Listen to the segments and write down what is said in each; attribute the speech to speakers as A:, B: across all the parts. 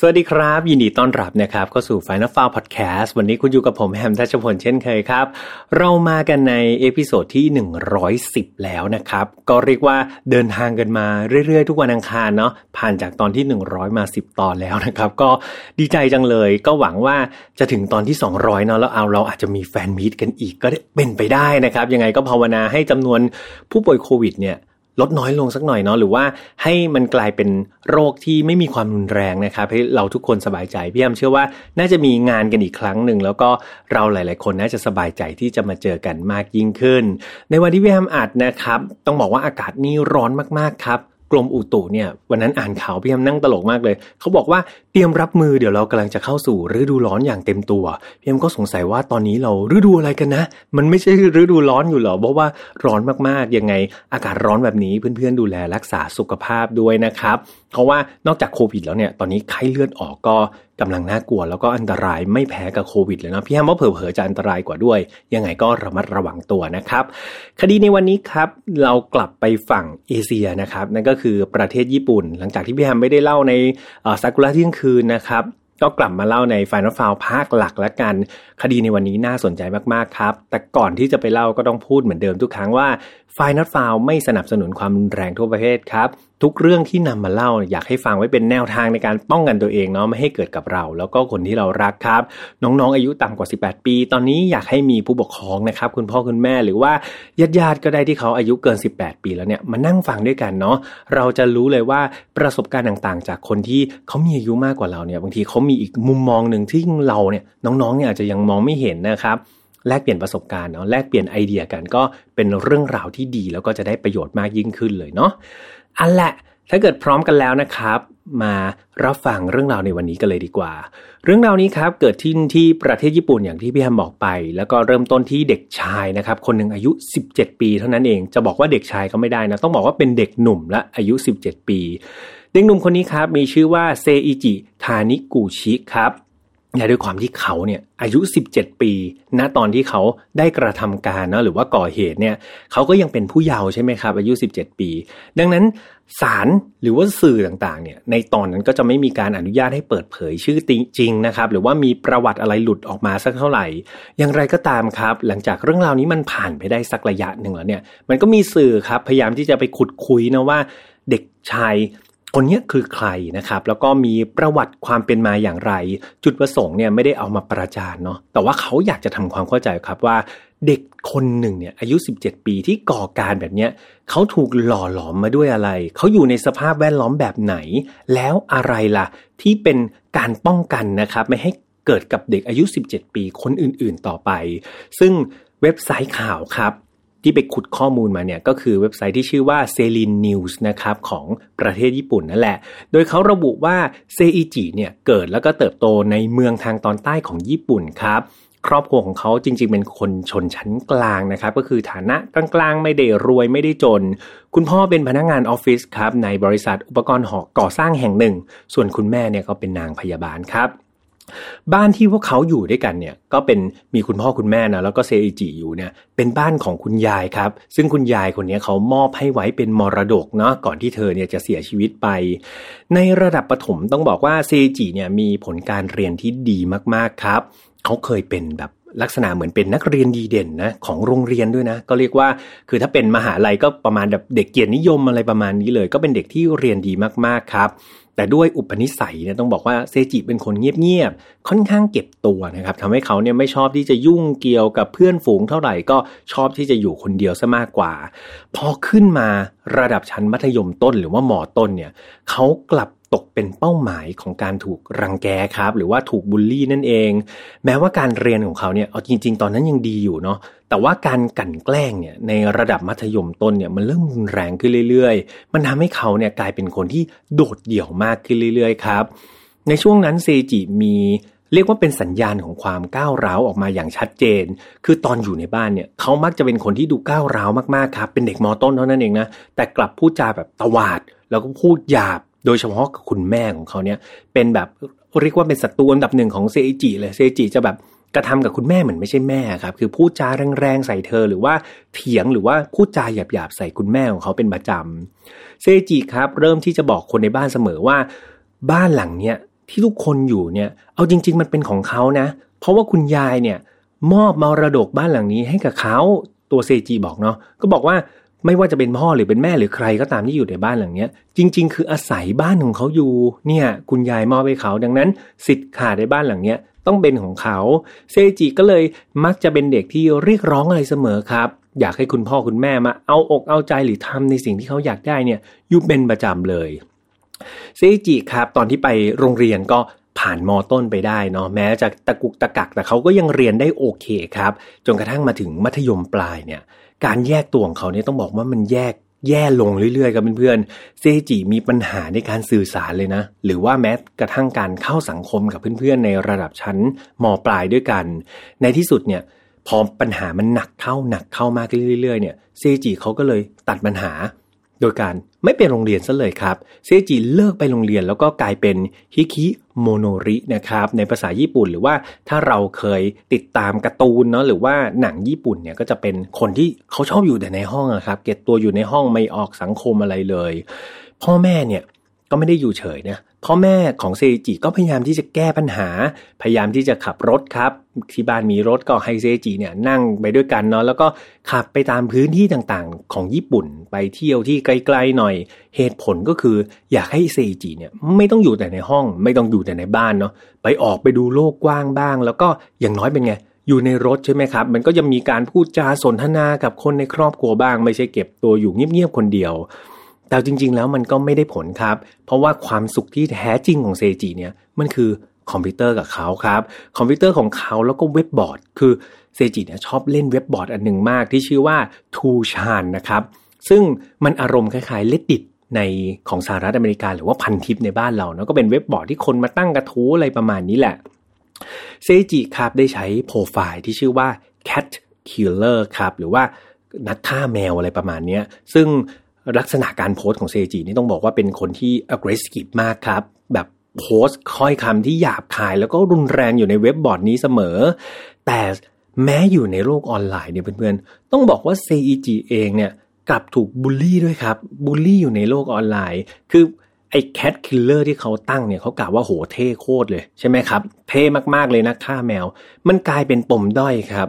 A: สวัสดีครับ ยินดีต้อนรับนะครับเข้าสู่ Final f i l e Podcast วันนี้คุณอยู่กับผมแฮมทัชพลเช่นเคยครับ เรามากันใน episode ที่ 110 แล้วนะครับ ก็เรียกว่าเดินทางกันมาเรื่อยๆ ทุกวันอังคารเนาะผ่านจากตอนที่ 100 มา 10 ตอนแล้วนะครับ ก็ดีใจจังเลยก็หวังว่าจะถึงตอนที่ 200เนาะแล้วเอาเราอาจจะมี fan meet กันอีกก็เป็นไปได้นะครับ ยังไงก็ภาวนาให้จำนวนผู้ป่วยโควิดเนี่ย ลดน้อยลงสักหน่อยเนาะหรือว่าให้มันกลายเป็นโรคที่ไม่มีความรุนแรงนะครับให้เราทุกคนสบายใจพี่แอมเชื่อว่าน่าจะมีงานกันอีกครั้งหนึ่งแล้วก็เราหลาย ๆ คนน่าจะสบายใจที่จะมาเจอกันมากยิ่งขึ้น ในวันที่พี่แอมอัดนะครับ ต้องบอกว่าอากาศนี่ร้อนมากๆครับ กรมอุตุเนี่ยวันนั้นอ่านข่าวพี่แอมนั่งตลกมากเลย เขาบอกว่าเตรียมรับมือเดี๋ยวเรากำลังจะเข้าสู่ฤดูร้อนอย่างเต็มตัวพี่แอมก็สงสัยว่าตอนนี้เราฤดูอะไรกันนะ มันไม่ใช่ฤดูร้อนอยู่หรอเพราะว่าร้อนมากๆยังไง อากาศร้อนแบบนี้เพื่อนๆดูแลรักษาสุขภาพด้วยนะครับเพราะว่านอกจากโควิดแล้วเนี่ยตอนนี้ไข้เลือดออกก็กำลังน่ากลัว แล้วก็อันตรายไม่แพ้กับโควิดเลยนะพี่แอมว่าเผลอๆจะอันตรายกว่าด้วย ยังไงก็ระมัดระวังตัวนะครับ คดีในวันนี้ครับเรากลับไปฝั่งเอเชียนะครับนั่นก็คือประเทศญี่ปุ่น หลังจากที่พี่แฮมไม่ได้เล่าในซากุระเที่ยงคืนนะครับก็กลับมาเล่าใน Final f i l e ภาคหลักแล้วกัน คดีในวันนี้น่าสนใจมาก ๆ ครับ แต่ก่อนที่จะไปเล่าก็ต้องพูดเหมือนเดิมทุกครั้งว่า Final f i l e ไม่สนับสนุนความรุนแรงทั่วประเทศครับ ทุกเรื่องที่นำมาเล่าอยากให้ฟังไว้เป็นแนวทางในการป้องกันตัวเองเนาะไม่ให้เกิดกับเรา แล้วก็คนที่เรารักครับ น้องๆ อายุต่ำกว่า 18 ปี ตอนนี้อยากให้มีผู้ปกครองนะครับ คุณพ่อคุณแม่หรือว่าญาติๆก็ได้ที่เขาอายุเกิน 18 ปีแล้วเนี่ยมานั่งฟังด้วยกันเนาะเราจะรู้เลยว่าประสบการณ์ต่างๆ จากคนที่เขามีอายุมากกว่าเราเนี่ยบางทีเขามีอีกมุมมองหนึ่งที่เราเนี่ยน้องๆเนี่ยอาจจะยังมองไม่เห็นนะครับแลกเปลี่ยนประสบการณ์เนาะแลกเปลี่ยนไอเดียกันก็เป็นเรื่องราวที่ดีแล้วก็จะได้ประโยชน์มากยิ่งขึ้นเลยเนาะ อันแหละถ้าเกิดพร้อมกันแล้วนะครับ มารับฟังเรื่องราวในวันนี้กันเลยดีกว่า เรื่องราวนี้ครับเกิดที่ที่ประเทศญี่ปุ่นอย่างที่พี่แฮมบอกไป แล้วก็เริ่มต้นที่เด็กชายนะครับ คนหนึ่งอายุ 17 ปีเท่านั้นเองจะบอกว่าเด็กชายก็ไม่ได้นะ ต้องบอกว่าเป็นเด็กหนุ่มและอายุ 17 ปี เด็กหนุ่มคนนี้ครับมีชื่อว่าเซอิจิทานิกุชิครับ และด้วยความที่เขาเนี่ยอายุ 17 ปีณตอนที่เขาได้กระทำการเนาะหรือว่าก่อเหตุเนี่ยเขาก็ยังเป็นผู้เยาว์ใช่ไหมครับ อายุ 17 ปี ดังนั้นศาลหรือว่าสื่อต่างๆเนี่ยในตอนนั้นก็จะไม่มีการอนุญาตให้เปิดเผยชื่อจริงนะครับหรือว่ามีประวัติอะไรหลุดออกมาสักเท่าไหร่ อย่างไรก็ตามครับ หลังจากเรื่องราวนี้มันผ่านไปได้สักระยะหนึ่งแล้วเนี่ยมันก็มีสื่อครับพยายามที่จะไปขุดคุยนะว่าเด็กชาย คนนี้คือใครนะครับ แล้วก็มีประวัติความเป็นมาอย่างไร จุดประสงค์เนี่ยไม่ได้เอามาประจานเนาะแต่ว่าเขาอยากจะทำความเข้าใจครับว่า เด็กคนหนึ่งเนี่ยอายุ 17 ปีที่ก่อการแบบเนี้ยเขาถูกหล่อหลอมมาด้วยอะไร เขาอยู่ในสภาพแวดล้อมแบบไหน แล้วอะไรล่ะ ที่เป็นการป้องกันนะครับ ไม่ให้เกิดกับเด็กอายุ 17 ปีคนอื่น ๆ ต่อไป ซึ่งเว็บไซต์ข่าวครับ ที่ไปขุดข้อมูลมาเนี่ยก็คือเว็บไซต์ที่ชื่อว่า s e l i n News นะครับของประเทศญี่ปุ่นนั่นแหละ โดยเขาระบุว่าเซอิจิเนี่ยเกิดแล้วก็เติบโตในเมืองทางตอนใต้ของญี่ปุ่นครับครอบครัวของเขาจริงๆ เป็นคนชนชั้นกลางนะครับ ก็คือฐานะกลางๆ ไม่ได้รวยไม่ได้จน คุณพ่อเป็นพนักงานออฟฟิศครับในบริษัทอุปกรณ์หอก่อสร้างแห่งหนึ่ง ส่วนคุณแม่เนี่ยก็เป็นนางพยาบาลครับ บ้านที่พวกเขาอยู่ด้วยกันเนี่ยก็เป็นมีคุณพ่อคุณแม่นะแล้วก็เซอิจิอยู่เนี่ยเป็นบ้านของคุณยายครับ ซึ่งคุณยายคนนี้เขามอบให้ไว้เป็นมรดกเนาะก่อนที่เธอเนี่ยจะเสียชีวิตไป ในระดับประถมต้องบอกว่าเซอิจิเนี่ยมีผลการเรียนที่ดีมากๆครับเขาเคยเป็นแบบลักษณะเหมือนเป็นนักเรียนดีเด่นนะของโรงเรียนด้วยนะ ก็เรียกว่าคือถ้าเป็นมหาลัยก็ประมาณแบบเด็กเกียรตินิยมอะไรประมาณนี้เลย ก็เป็นเด็กที่เรียนดีมากๆครับ แต่ด้วยอุปนิสัยเนี่ยต้องบอกว่าเซจิเป็นคนเงียบๆค่อนข้างเก็บตัวนะครับทำให้เขาเนี่ยไม่ชอบที่จะยุ่งเกี่ยวกับเพื่อนฝูงเท่าไหร่ก็ชอบที่จะอยู่คนเดียวซะมากกว่า พอขึ้นมาระดับชั้นมัธยมต้นหรือว่ามอต้นเนี่ยเขากลับ ตกเป็นเป้าหมายของการถูกรังแกครับ หรือว่าถูกบูลลี่นั่นเอง แม้ว่าการเรียนของเขาเนี่ยเอาจริง ๆ ตอนนั้นยังดีอยู่เนาะแต่ว่าการกลั่นแกล้งเนี่ยในระดับมัธยมต้นเนี่ยมันเริ่มรุนแรงขึ้นเรื่อย ๆ มันทำให้เขาเนี่ยกลายเป็นคนที่โดดเดี่ยวมากขึ้นเรื่อย ๆ ครับ ในช่วงนั้นเซจิมีเรียกว่าเป็นสัญญาณของความก้าวร้าวออกมาอย่างชัดเจน คือตอนอยู่ในบ้านเนี่ยเขามักจะเป็นคนที่ดูก้าวร้าวมากๆครับ เป็นเด็กมอต้นเท่านั้นเองนะ แต่กลับพูดจาแบบตวาด แล้วก็พูดหยาบ โดยเฉพาะกับคุณแม่ของเขาเนี่ยเป็นแบบเรียกว่าเป็นศัตรูอันดับหนึ่งของเซจิเลยเซจิจะแบบกระทำกับคุณแม่เหมือนไม่ใช่แม่ครับ คือพูดจาแรงๆใส่เธอหรือว่าเถียงหรือว่าพูดจาหยาบๆใส่คุณแม่ของเขาเป็นประจำเซจิครับ เริ่มที่จะบอกคนในบ้านเสมอว่า บ้านหลังเนี้ยที่ทุกคนอยู่เนี่ยเอาจริง ๆ มันเป็นของเขานะ เพราะว่าคุณยายเนี่ยมอบมรดกบ้านหลังนี้ให้กับเขาตัวเซจิบอกเนาะก็บอกว่า ไม่ว่าจะเป็นพ่อหรือเป็นแม่หรือใครก็ตามที่อยู่ในบ้านหลังเนี้ย จริง ๆ คืออาศัยบ้านของเขาอยู่ เนี่ย คุณยายมอบให้เขาดังนั้น สิทธิ์ขาดในบ้านหลังเนี้ยต้องเป็นของเขา เซจิก็เลยมักจะเป็นเด็กที่เรียกร้องอะไรเสมอครับ อยากให้คุณพ่อคุณแม่มาเอาอกเอาใจหรือทำในสิ่งที่เขาอยากได้เนี่ยอยู่เป็นประจำเลยเซจิครับ ตอนที่ไปโรงเรียนก็ผ่านมอต้นไปได้เนาะแม้จะตะกุกตะกักแต่เขาก็ยังเรียนได้โอเคครับ จนกระทั่งมาถึงมัธยมปลายเนี่ย การแยกตัวของเขาเนี่ยต้องบอกว่ามันแยกแย่ลงเรื่อยๆ กับเพื่อนๆ เซจิมีปัญหาในการสื่อสารเลยนะ หรือว่าแม้กระทั่งการเข้าสังคมกับเพื่อนๆ ในระดับชั้นมปลายด้วยกัน ในที่สุดเนี่ยพอปัญหามันหนักเข้าหนักเข้ามากเรื่อยๆ เนี่ย เซจิเขาก็เลยตัดปัญหา โดยการไม่ไปโรงเรียนซะเลยครับ เซจิเลิกไปโรงเรียนแล้วก็กลายเป็นฮิคิโคโมรินะครับในภาษาญี่ปุ่นหรือว่าถ้าเราเคยติดตามการ์ตูนเนาะหรือว่าหนังญี่ปุ่นเนี่ยก็จะเป็นคนที่เขาชอบอยู่แต่ในห้องนะครับเก็บตัวอยู่ในห้องไม่ออกสังคมอะไรเลย พ่อแม่เนี่ยก็ไม่ได้อยู่เฉยนะ พ่อแม่ของเซจิก็พยายามที่จะแก้ปัญหา พยายามที่จะขับรถครับ ที่บ้านมีรถก็ให้เซจิเนี่ยนั่งไปด้วยกันเนาะแล้วก็ขับไปตามพื้นที่ต่างๆ ของญี่ปุ่นไปเที่ยวที่ไกลๆหน่อย เหตุผลก็คือ อยากให้เซจิเนี่ยไม่ต้องอยู่แต่ในห้อง ไม่ต้องอยู่แต่ในบ้านเนาะไปออกไปดูโลกกว้างบ้าง แล้วก็อย่างน้อยเป็นไงอยู่ในรถใช่ไหมครับ มันก็จะมีการพูดจาสนทนากับคนในครอบครัวบ้าง ไม่ใช่เก็บตัวอยู่เงียบๆคนเดียว แต่จริง ๆ แล้วมันก็ไม่ได้ผลครับ เพราะว่าความสุขที่แท้จริงของเซจิเนี่ยมันคือคอมพิวเตอร์กับเขาครับ คอมพิวเตอร์ของเขาแล้วก็เว็บบอร์ด คือเซจิเนี่ยชอบเล่นเว็บบอร์ดอันหนึ่งมากที่ชื่อว่า2chan นะครับ ซึ่งมันอารมณ์คล้ายๆ Reddit ในของสหรัฐอเมริกาหรือว่าพันทิปในบ้านเราเนาะก็เป็นเว็บบอร์ดที่คนมาตั้งกระทู้อะไรประมาณนี้แหละเซจิครับได้ใช้โปรไฟล์ที่ชื่อว่า cat killer ครับหรือว่านักฆ่าแมวอะไรประมาณนี้ซึ่ง ลักษณะการโพสต์ของเซจินี่ต้องบอกว่าเป็นคนที่ aggressive มากครับ แบบโพสต์ถ้อยคำที่หยาบคาย แล้วก็รุนแรงอยู่ในเว็บบอร์ดนี้เสมอ แต่แม้อยู่ในโลกออนไลน์เนี่ยเพื่อนๆ ต้องบอกว่าเซจิเองเนี่ยกลับถูกบูลลี่ด้วยครับ บูลลี่อยู่ในโลกออนไลน์ คือไอ้ cat killer ที่เขาตั้งเนี่ยเขากล่าวว่าโหเท่โคตรเลยใช่ไหมครับ เท่มากๆเลยนะฆ่าแมว มันกลายเป็นปมด้อยครับ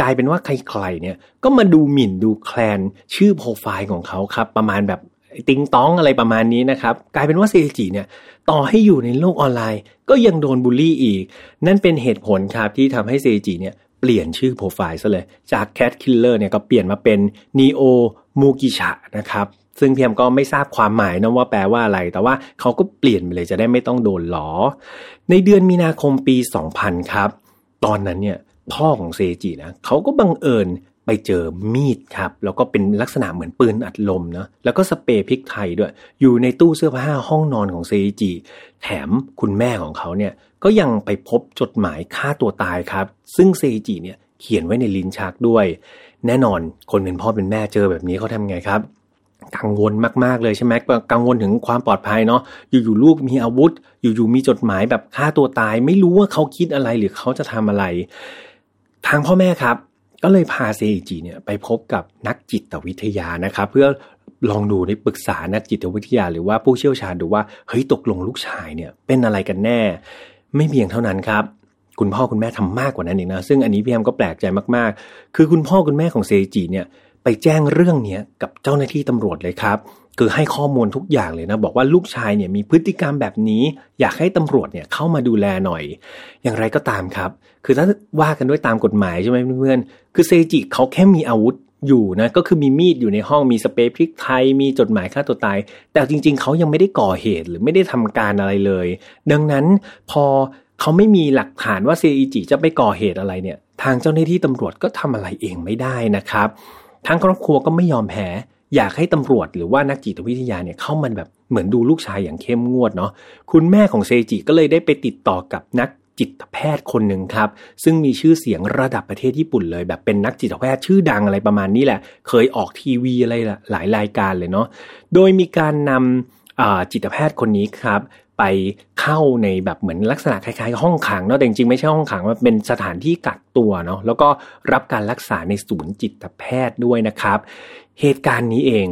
A: กลายเป็นว่าใครๆเนี่ยก็มาดูหมิ่นดูแคลนชื่อโปรไฟล์ของเขาครับ ประมาณแบบติงต๊องอะไรประมาณนี้นะครับ กลายเป็นว่าเซจิเนี่ยต่อให้อยู่ในโลกออนไลน์ ก็ยังโดนบูลลี่อีก นั่นเป็นเหตุผลครับที่ทำให้เซจิเนี่ยเปลี่ยนชื่อโปรไฟล์ซะเลย จาก cat killer เนี่ยก็เปลี่ยนมาเป็น Neomugicha นะครับซึ่งพี่แอมก็ไม่ทราบความหมายนะว่าแปลว่าอะไร แต่ว่าเขาก็เปลี่ยนไปเลยจะได้ไม่ต้องโดนล้อ ในเดือนมีนาคมปี 2000 ครับ ตอนนั้นเนี่ย พ่อของเซจินะเขาก็บังเอิญไปเจอมีดครับ แล้วก็เป็นลักษณะเหมือนปืนอัดลมเนาะแล้วก็สเปรย์พริกไทยด้วย อยู่ในตู้เสื้อผ้าห้องนอนของเซจิแถมคุณแม่ของเขาเนี่ยก็ยังไปพบจดหมายฆ่าตัวตายครับ ซึ่งเซจิเนี่ยเขียนไว้ในลิ้นชักด้วย แน่นอนคนเป็นพ่อเป็นแม่เจอแบบนี้เขาทำไงครับกังวลมากๆเลยใช่ไหมกังวลถึงความปลอดภัยเนาะอยู่ๆลูกมีอาวุธ อยู่ๆมีจดหมายแบบฆ่าตัวตาย ไม่รู้ว่าเขาคิดอะไรหรือเขาจะทำอะไร ทางพ่อแม่ครับ ก็เลยพาเซจิเนี่ยไปพบกับนักจิตวิทยานะครับ เพื่อลองดูในปรึกษานักจิตวิทยา หรือว่าผู้เชี่ยวชาญดูว่าเฮ้ยตกลงลูกชายเนี่ยเป็นอะไรกันแน่ ไม่เพียงเท่านั้นครับ คุณพ่อคุณแม่ทำมากกว่านั้นอีกนะซึ่งอันนี้พี่แอมก็แปลกใจมากๆ คือคุณพ่อคุณแม่ของเซจิเนี่ยไปแจ้งเรื่องนี้กับเจ้าหน้าที่ตำรวจเลยครับ คือให้ข้อมูลทุกอย่างเลยนะบอกว่าลูกชายเนี่ยมีพฤติกรรมแบบนี้ อยากให้ตำรวจเนี่ยเข้ามาดูแลหน่อย อย่างไรก็ตามครับ คือถ้าว่ากันด้วยตามกฎหมายใช่ไหมเพื่อนๆคือเซจิเขาแค่มีอาวุธอยู่นะก็คือมีมีดอยู่ในห้องมีสเปรย์พริกไทยมีจดหมายฆ่าตัวตาย แต่จริง ๆเขายังไม่ได้ก่อเหตุหรือไม่ได้ทำการอะไรเลย ดังนั้นพอเขาไม่มีหลักฐานว่าเซจิจะไปก่อเหตุอะไรเนี่ย ทางเจ้าหน้าที่ตำรวจก็ทำอะไรเองไม่ได้นะครับ ทางครอบครัวก็ไม่ยอมแพ้ อยากให้ตำรวจหรือว่านักจิตวิทยาเนี่ยเข้ามาแบบเหมือนดูลูกชายอย่างเข้มงวดเนาะคุณแม่ของเซจิก็เลยได้ไปติดต่อกับนักจิตแพทย์คนหนึ่งครับ ซึ่งมีชื่อเสียงระดับประเทศญี่ปุ่นเลย แบบเป็นนักจิตแพทย์ชื่อดังอะไรประมาณนี้แหละ เคยออกทีวีอะไรหลายรายการเลยเนาะโดยมีการนำจิตแพทย์คนนี้ครับไปเข้าในแบบเหมือนลักษณะคล้ายๆ ห้องขังเนาะแต่จริงๆไม่ใช่ห้องขังมันเป็นสถานที่กักตัวเนาะแล้วก็รับการรักษาในศูนย์จิตแพทย์ด้วยนะครับ เหตุการณ์นี้เอง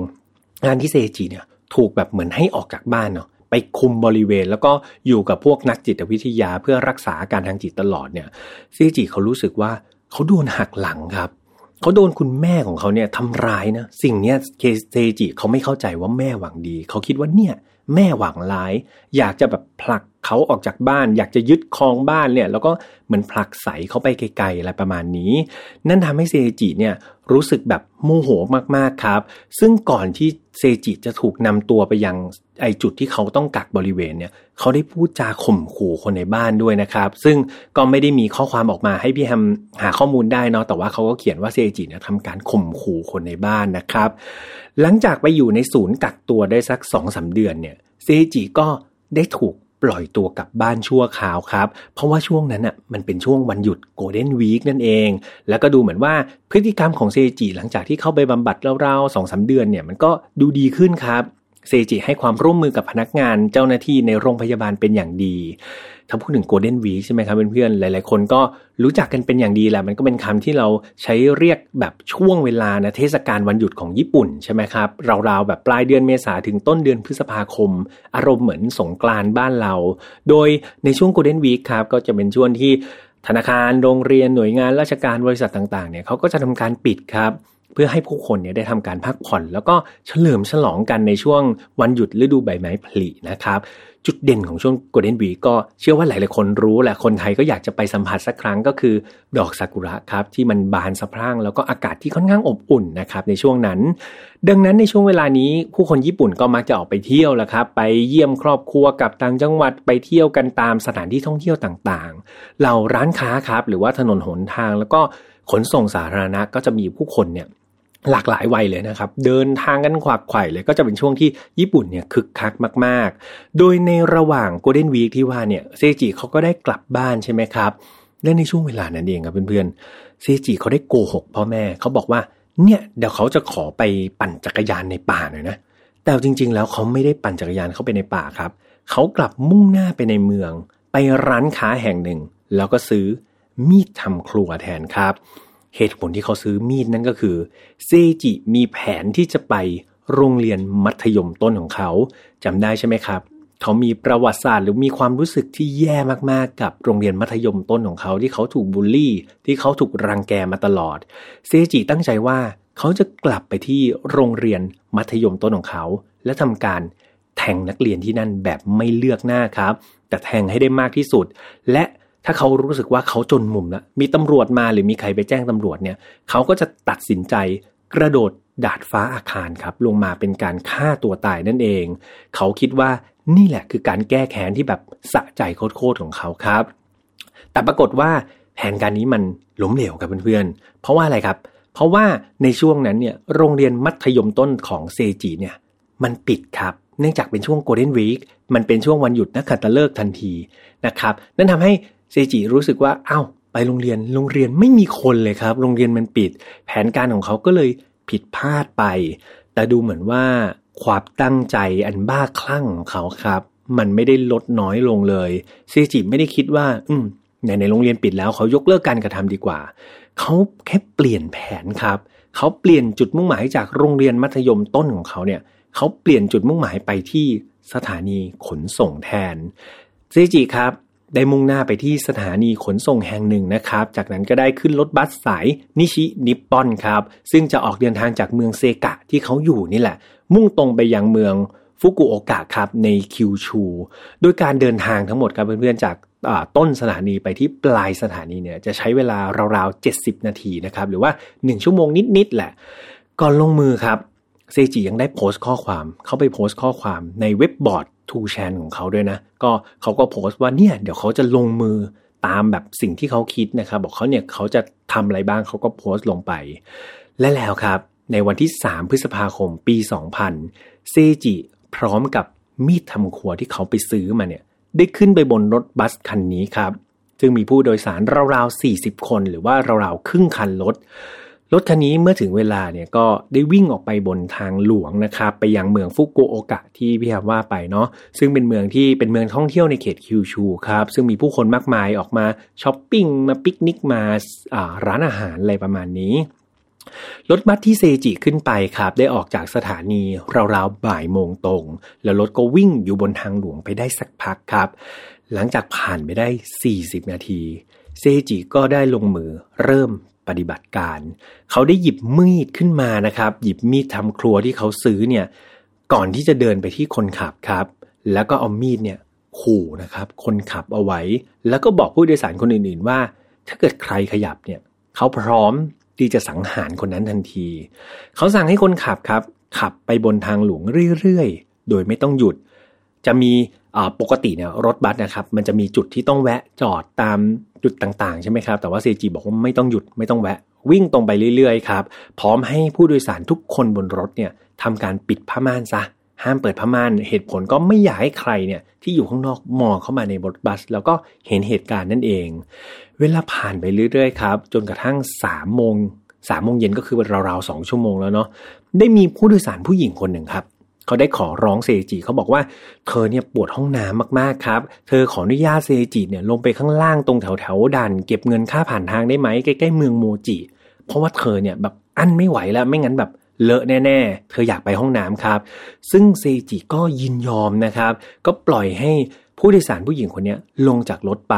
A: งานที่เซจิเนี่ยถูกแบบเหมือนให้ออกจากบ้านเนาะไปคุมบริเวณแล้วก็อยู่กับพวกนักจิตวิทยาเพื่อรักษาอาการทางจิตตลอดเนี่ยเซจิเขารู้สึกว่าเขาโดนหักหลังครับเขาโดนคุณแม่ของเขาเนี่ยทำร้ายนะสิ่งเนี้ยเคเซจิเขาไม่เข้าใจว่าแม่หวังดี เขาคิดว่าเนี่ยแม่หวังร้าย อยากจะแบบผลัก เขาออกจากบ้านอยากจะยึดครองบ้านเนี่ยแล้วก็เหมือนผลักใสเขาไปไกลๆอะไรประมาณนี้ นั่นทำให้เซจิเนี่ยรู้สึกแบบโมโหมากๆครับ ซึ่งก่อนที่เซจิจะถูกนำตัวไปยังไอจุดที่เขาต้องกักบริเวณเนี่ยเขาได้พูดจาข่มขู่คนในบ้านด้วยนะครับ ซึ่งก็ไม่ได้มีข้อความออกมาให้พี่แฮมหาข้อมูลได้เนาะแต่ว่าเขาก็เขียนว่าเซจิเนี่ยทำการข่มขู่คนในบ้านนะครับ หลังจากไปอยู่ในศูนย์กักตัวได้สักสองสาเดือนเนี่ยเซจิก็ได้ถูก ปล่อยตัวกลับบ้านชั่วคราวครับ เพราะว่าช่วงนั้นอะมันเป็นช่วงวันหยุดโกลเด้นวีคนั่นเอง แล้วก็ดูเหมือนว่าพฤติกรรมของเซจิหลังจากที่เข้าไปบำบัดราวๆสองสาเดือนเนี่ยมันก็ดูดีขึ้นครับ เซจิให้ความร่วมมือกับพนักงานเจ้าหน้าที่ในโรงพยาบาลเป็นอย่างดี ถ้าพูดถึงโกลเด้นวีใช่ไหมครับเพื่อนๆหลาย ๆ คนก็รู้จักกันเป็นอย่างดีแหละมันก็เป็นคำที่เราใช้เรียกแบบช่วงเวลานะเทศกาลวันหยุดของญี่ปุ่นใช่ไหมครับราวๆแบบปลายเดือนเมษาถึงต้นเดือนพฤษภาคม อารมณ์เหมือนสงกรานต์บ้านเรา โดยในช่วงโกลเด้นวีครับก็จะเป็นช่วงที่ธนาคารโรงเรียนหน่วยงานราชการบริษัทต่างๆเนี่ยเขาก็จะทำการปิดครับ เพื่อให้ผู้คนเนี่ยได้ทำการพักผ่อน แล้วก็เฉลิมฉลองกันในช่วงวันหยุดฤดูใบไม้ผลินะครับ จุดเด่นของช่วงโกลเด้นวีก็เชื่อว่าหลายๆคนรู้แหละคนไทยก็อยากจะไปสัมผัสสักครั้งก็คือ ดอกซากุระครับที่มันบานสะพรั่งแล้วก็อากาศที่ค่อนข้างอบอุ่นนะครับในช่วงนั้น ดังนั้นในช่วงเวลานี้ผู้คนญี่ปุ่นก็มักจะออกไปเที่ยวแหละครับ ไปเยี่ยมครอบครัวกับต่างจังหวัดไปเที่ยวกันตามสถานที่ท่องเที่ยวต่างๆเหล่าร้านค้าครับหรือว่าถนนหนทางแล้วก็ขนส่งสาธารณะก็จะมีผู้คนเนี่ย หลากหลายวัยเลยนะครับ เดินทางกันขวักไขว่เลยก็จะเป็นช่วงที่ญี่ปุ่นเนี่ยคึกคักมาก ๆ โดยในระหว่างโกลเด้นวีคที่ว่าเนี่ยเซจิเขาก็ได้กลับบ้านใช่ไหมครับ และในช่วงเวลานั้นเองครับเพื่อนๆเซจิเขาได้โกหกพ่อแม่เขาบอกว่าเนี่ยเดี๋ยวเขาจะขอไปปั่นจักรยานในป่าหน่อยนะแต่จริง ๆ แล้วเขาไม่ได้ปั่นจักรยานเข้าไปในป่าครับเขากลับมุ่งหน้าไปในเมือง ไปร้านค้าแห่งหนึ่ง แล้วก็ซื้อมีดทำครัวแทนครับ เหตุผลที่เขาซื้อมีดนั่นก็คือ เซจิมีแผนที่จะไปโรงเรียนมัธยมต้นของเขาจำได้ใช่ไหมครับ เขามีประวัติศาสตร์หรือมีความรู้สึกที่แย่มากๆ กับโรงเรียนมัธยมต้นของเขาที่เขาถูกบูลลี่ ที่เขาถูกรังแกมาตลอด เซจิตั้งใจว่าเขาจะกลับไปที่โรงเรียนมัธยมต้นของเขา และทำการแทงนักเรียนที่นั่นแบบไม่เลือกหน้าครับ แต่แทงให้ได้มากที่สุด และ ถ้าเขารู้สึกว่าเขาจนมุมแล้วมีตำรวจมาหรือมีใครไปแจ้งตำรวจเนี่ยเขาก็จะตัดสินใจกระโดดดาดฟ้าอาคารครับลงมาเป็นการฆ่าตัวตายนั่นเอง เขาคิดว่านี่แหละคือการแก้แค้นที่แบบสะใจโคตรของเขาครับ แต่ปรากฏว่าแผนการนี้มันล้มเหลวกับเพื่อนๆ เพราะว่าอะไรครับ เพราะว่าในช่วงนั้นเนี่ยโรงเรียนมัธยมต้นของเซจิเนี่ยมันปิดครับเนื่องจากเป็นช่วงโกลเด้นวีคมันเป็นช่วงวันหยุดนักขัตฤกษ์ทันทีนะครับ นั่นทำให้ เซจิรู้สึกว่าเอา้าไปโรงเรียนโรงเรียนไม่มีคนเลยครับ โรงเรียนมันปิด แผนการของเขาก็เลยผิดพลาดไป แต่ดูเหมือนว่าความตั้งใจอันบ้าคลั่งของเขาครับ มันไม่ได้ลดน้อยลงเลยเซจิไม่ได้คิดว่า อืมในในโรงเรียนปิดแล้วเขายกเลิกการกระทำดีกว่า เขาแค่เปลี่ยนแผนครับ เขาเปลี่ยนจุดมุ่งหมายจากโรงเรียนมัธยมต้นของเขาเนี่ย เขาเปลี่ยนจุดมุ่งหมายไปที่สถานีขนส่งแทนเซจิครับ ได้มุ่งหน้าไปที่สถานีขนส่งแห่งหนึ่งนะครับ จากนั้นก็ได้ขึ้นรถบัสสายนิชินิปปอนครับ ซึ่งจะออกเดินทางจากเมืองเซกะที่เขาอยู่นี่แหละ มุ่งตรงไปยังเมืองฟุกุโอกะครับในคิวชูโดยการเดินทางทั้งหมดครับเพื่อนๆจากต้นสถานีไปที่ปลายสถานีเนี่ยจะใช้เวลาราวๆ 70 นาทีนะครับหรือว่า 1 ชั่วโมงนิดๆแหละ ก่อนลงมือครับเซจิยังได้โพสต์ข้อความ เขาไปโพสต์ข้อความในเว็บบอร์ด ทูแชนของเขาด้วยนะ ก็เขาก็โพสต์ว่าเนี่ยเดี๋ยวเขาจะลงมือตามแบบสิ่งที่เขาคิดนะครับ บอกเขาเนี่ยเขาจะทำอะไรบ้างเขาก็โพสต์ลงไป และแล้วครับ ในวันที่ 3 พฤษภาคมปี 2000 เซจิพร้อมกับมีดทำครัวที่เขาไปซื้อมาเนี่ย ได้ขึ้นไปบนรถบัสคันนี้ครับ ซึ่งมีผู้โดยสารราวๆ 40 คน หรือว่าราวๆ ครึ่งคันรถ รถคันนี้เมื่อถึงเวลาเนี่ยก็ได้วิ่งออกไปบนทางหลวงนะครับไปยังเมืองฟุกุโอกะที่พี่ฮาว่าไปเนาะซึ่งเป็นเมืองที่เป็นเมืองท่องเที่ยวในเขตคิวชูครับซึ่งมีผู้คนมากมายออกมาช้อปปิ้งมาปิกนิกมาร้านอาหารอะไรประมาณนี้รถบัสที่เซจิขึ้นไปครับ ได้ออกจากสถานีราวๆบ่ายโมงตรง แล้วรถก็วิ่งอยู่บนทางหลวงไปได้สักพักครับ หลังจากผ่านไปได้ 40 นาที เซจิก็ได้ลงมือเริ่ม ปฏิบัติการ เขาได้หยิบมีดขึ้นมานะครับ หยิบมีดทำครัวที่เขาซื้อเนี่ยก่อนที่จะเดินไปที่คนขับครับ แล้วก็เอามีดเนี่ยขู่นะครับ คนขับเอาไว้ แล้วก็บอกผู้โดยสารคนอื่นๆว่า ถ้าเกิดใครขยับเนี่ยเขาพร้อมที่จะสังหารคนนั้นทันที เขาสั่งให้คนขับครับ ขับไปบนทางหลวงเรื่อยๆ โดยไม่ต้องหยุด จะมี ปกติเนี่ยรถบัสนะครับมันจะมีจุดที่ต้องแวะจอดตามจุดต่างๆ ใช่ไหมครับ แต่ว่าเซจีบอกว่าไม่ต้องหยุดไม่ต้องแวะ วิ่งตรงไปเรื่อยๆครับพร้อมให้ผู้โดยสารทุกคนบนรถเนี่ยทำการปิดผ้าม่านซะห้ามเปิดผ้าม่านเหตุผลก็ไม่อยากให้ใครเนี่ยที่อยู่ข้างนอกมองเข้ามาในรถบัส แล้วก็เห็นเหตุการณ์นั่นเอง เวลาผ่านไปเรื่อยๆครับจนกระทั่ง3ามโมงสามโมงเย็นก็คือราวๆสองชั่วโมงแล้วเนาะได้มีผู้โดยสารผู้หญิงคนหนึ่งครับ เขาได้ขอร้องเซจิเขาบอกว่าเธอเนี่ยปวดห้องน้ำมากๆครับ เธอขออนุญาตเซจิเนี่ยลงไปข้างล่างตรงแถวแถวดันเก็บเงินค่าผ่านทางได้ไหมใกล้ๆเมืองโมจิ เพราะว่าเธอเนี่ยแบบอั้นไม่ไหวแล้วไม่งั้นแบบเลอะแน่ๆ เธออยากไปห้องน้ำครับ ซึ่งเซจิก็ยินยอมนะครับ ก็ปล่อยให้ผู้โดยสารผู้หญิงคนนี้ลงจากรถไป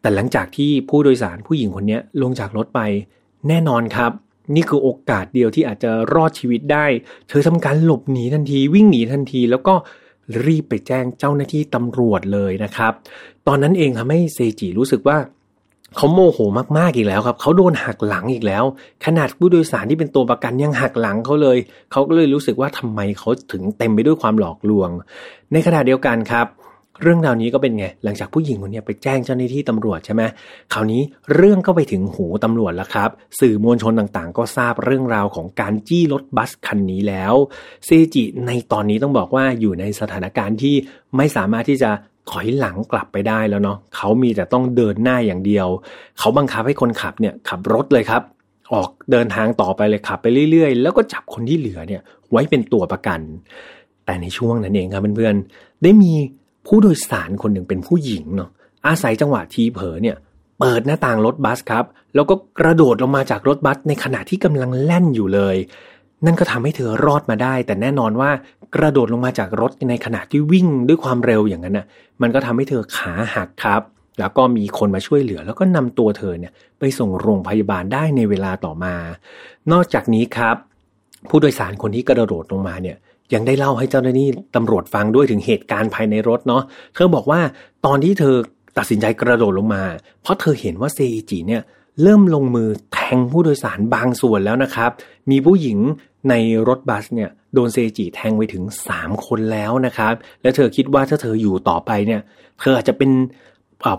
A: แต่หลังจากที่ผู้โดยสารผู้หญิงคนนี้ลงจากรถไป แน่นอนครับ นี่คือโอกาสเดียวที่อาจจะรอดชีวิตได้ เธอทำการหลบหนีทันทีวิ่งหนีทันที แล้วก็รีบไปแจ้งเจ้าหน้าที่ตำรวจเลยนะครับ ตอนนั้นเองทำให้เซจิรู้สึกว่าเขาโมโหมากๆอีกแล้วครับ เขาโดนหักหลังอีกแล้ว ขนาดผู้โดยสารที่เป็นตัวประกันยังหักหลังเขาเลย เขาก็เลยรู้สึกว่าทำไมเขาถึงเต็มไปด้วยความหลอกลวง ในขณะเดียวกันครับ เรื่องราวนี้ก็เป็นไง หลังจากผู้หญิงคนนี้ไปแจ้งเจ้าหน้าที่ตำรวจใช่ไหมคราวนี้เรื่องก็ไปถึงหูตำรวจแล้วครับ สื่อมวลชนต่างๆ ก็ทราบเรื่องราวของการจี้รถบัสคันนี้แล้วเซจิในตอนนี้ต้องบอกว่าอยู่ในสถานการณ์ที่ไม่สามารถที่จะถอยหลังกลับไปได้แล้วเนาะเขามีแต่ต้องเดินหน้าอย่างเดียว เขาบังคับให้คนขับเนี่ยขับรถเลยครับ ออกเดินทางต่อไปเลยขับไปเรื่อยๆ แล้วก็จับคนที่เหลือเนี่ยไว้เป็นตัวประกัน แต่ในช่วงนั้นเองครับเพื่อนๆได้มี ผู้โดยสารคนหนึ่งเป็นผู้หญิงเนาะอาศัยจังหวะทีเผลอเนี่ย เปิดหน้าต่างรถบัสครับ แล้วก็กระโดดลงมาจากรถบัสในขณะที่กำลังแล่นอยู่เลย นั่นก็ทำให้เธอรอดมาได้ แต่แน่นอนว่ากระโดดลงมาจากรถในขณะที่วิ่งด้วยความเร็วอย่างนั้นน่ะ มันก็ทำให้เธอขาหักครับ แล้วก็มีคนมาช่วยเหลือ แล้วก็นำตัวเธอเนี่ยไปส่งโรงพยาบาลได้ในเวลาต่อมา นอกจากนี้ครับ ผู้โดยสารคนที่กระโดดลงมาเนี่ยยังได้เล่าให้เจ้าหน้าที่ตำรวจฟังด้วยถึงเหตุการณ์ภายในรถเนาะเธอบอกว่าตอนที่เธอตัดสินใจกระโดดลงมา เพราะเธอเห็นว่าเซอิจิเนี่ยเริ่มลงมือแทงผู้โดยสารบางส่วนแล้วนะครับ มีผู้หญิงในรถบัสเนี่ยโดนเซจิแทงไปถึง 3 คนแล้วนะครับ และเธอคิดว่าถ้าเธออยู่ต่อไปเนี่ยเธออาจจะเป็น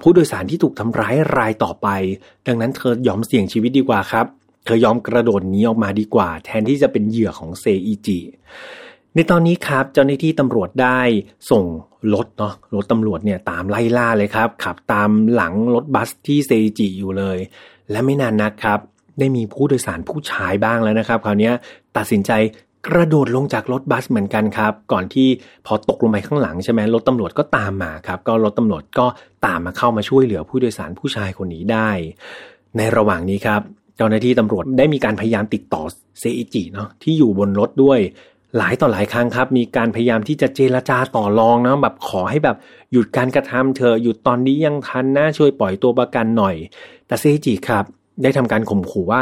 A: ผู้โดยสารที่ถูกทำร้ายรายต่อไป ดังนั้นเธอยอมเสี่ยงชีวิตดีกว่าครับ เธอยอมกระโดดหนีออกมาดีกว่า แทนที่จะเป็นเหยื่อของเซอิจิ ในตอนนี้ครับเจ้าหน้าที่ตำรวจได้ส่งรถเนาะรถตำรวจเนี่ยตามไล่ล่าเลยครับ ขับตามหลังรถบัสที่เซจิอยู่เลย และไม่นานนักครับ ได้มีผู้โดยสารผู้ชายบ้างแล้วนะครับ คราวนี้ตัดสินใจกระโดดลงจากรถบัสเหมือนกันครับ ก่อนที่พอตกลงไปข้างหลังใช่ไหมรถตำรวจก็ตามมาครับ ก็รถตำรวจก็ตามมาเข้ามาช่วยเหลือผู้โดยสารผู้ชายคนนี้ได้ ในระหว่างนี้ครับ จ้าหน้าที่ตำรวจได้มีการพยายามติดต่อเซอิจิเนาะที่อยู่บนรถด้วยหลายต่อหลายครั้งครับ มีการพยายามที่จะเจรจาต่อรองนะแบบขอให้แบบหยุดการกระทำเธอหยุดตอนนี้ยังทันนะช่วยปล่อยตัวประกันหน่อย แต่เซจิครับ ได้ทำการข่มขู่ว่า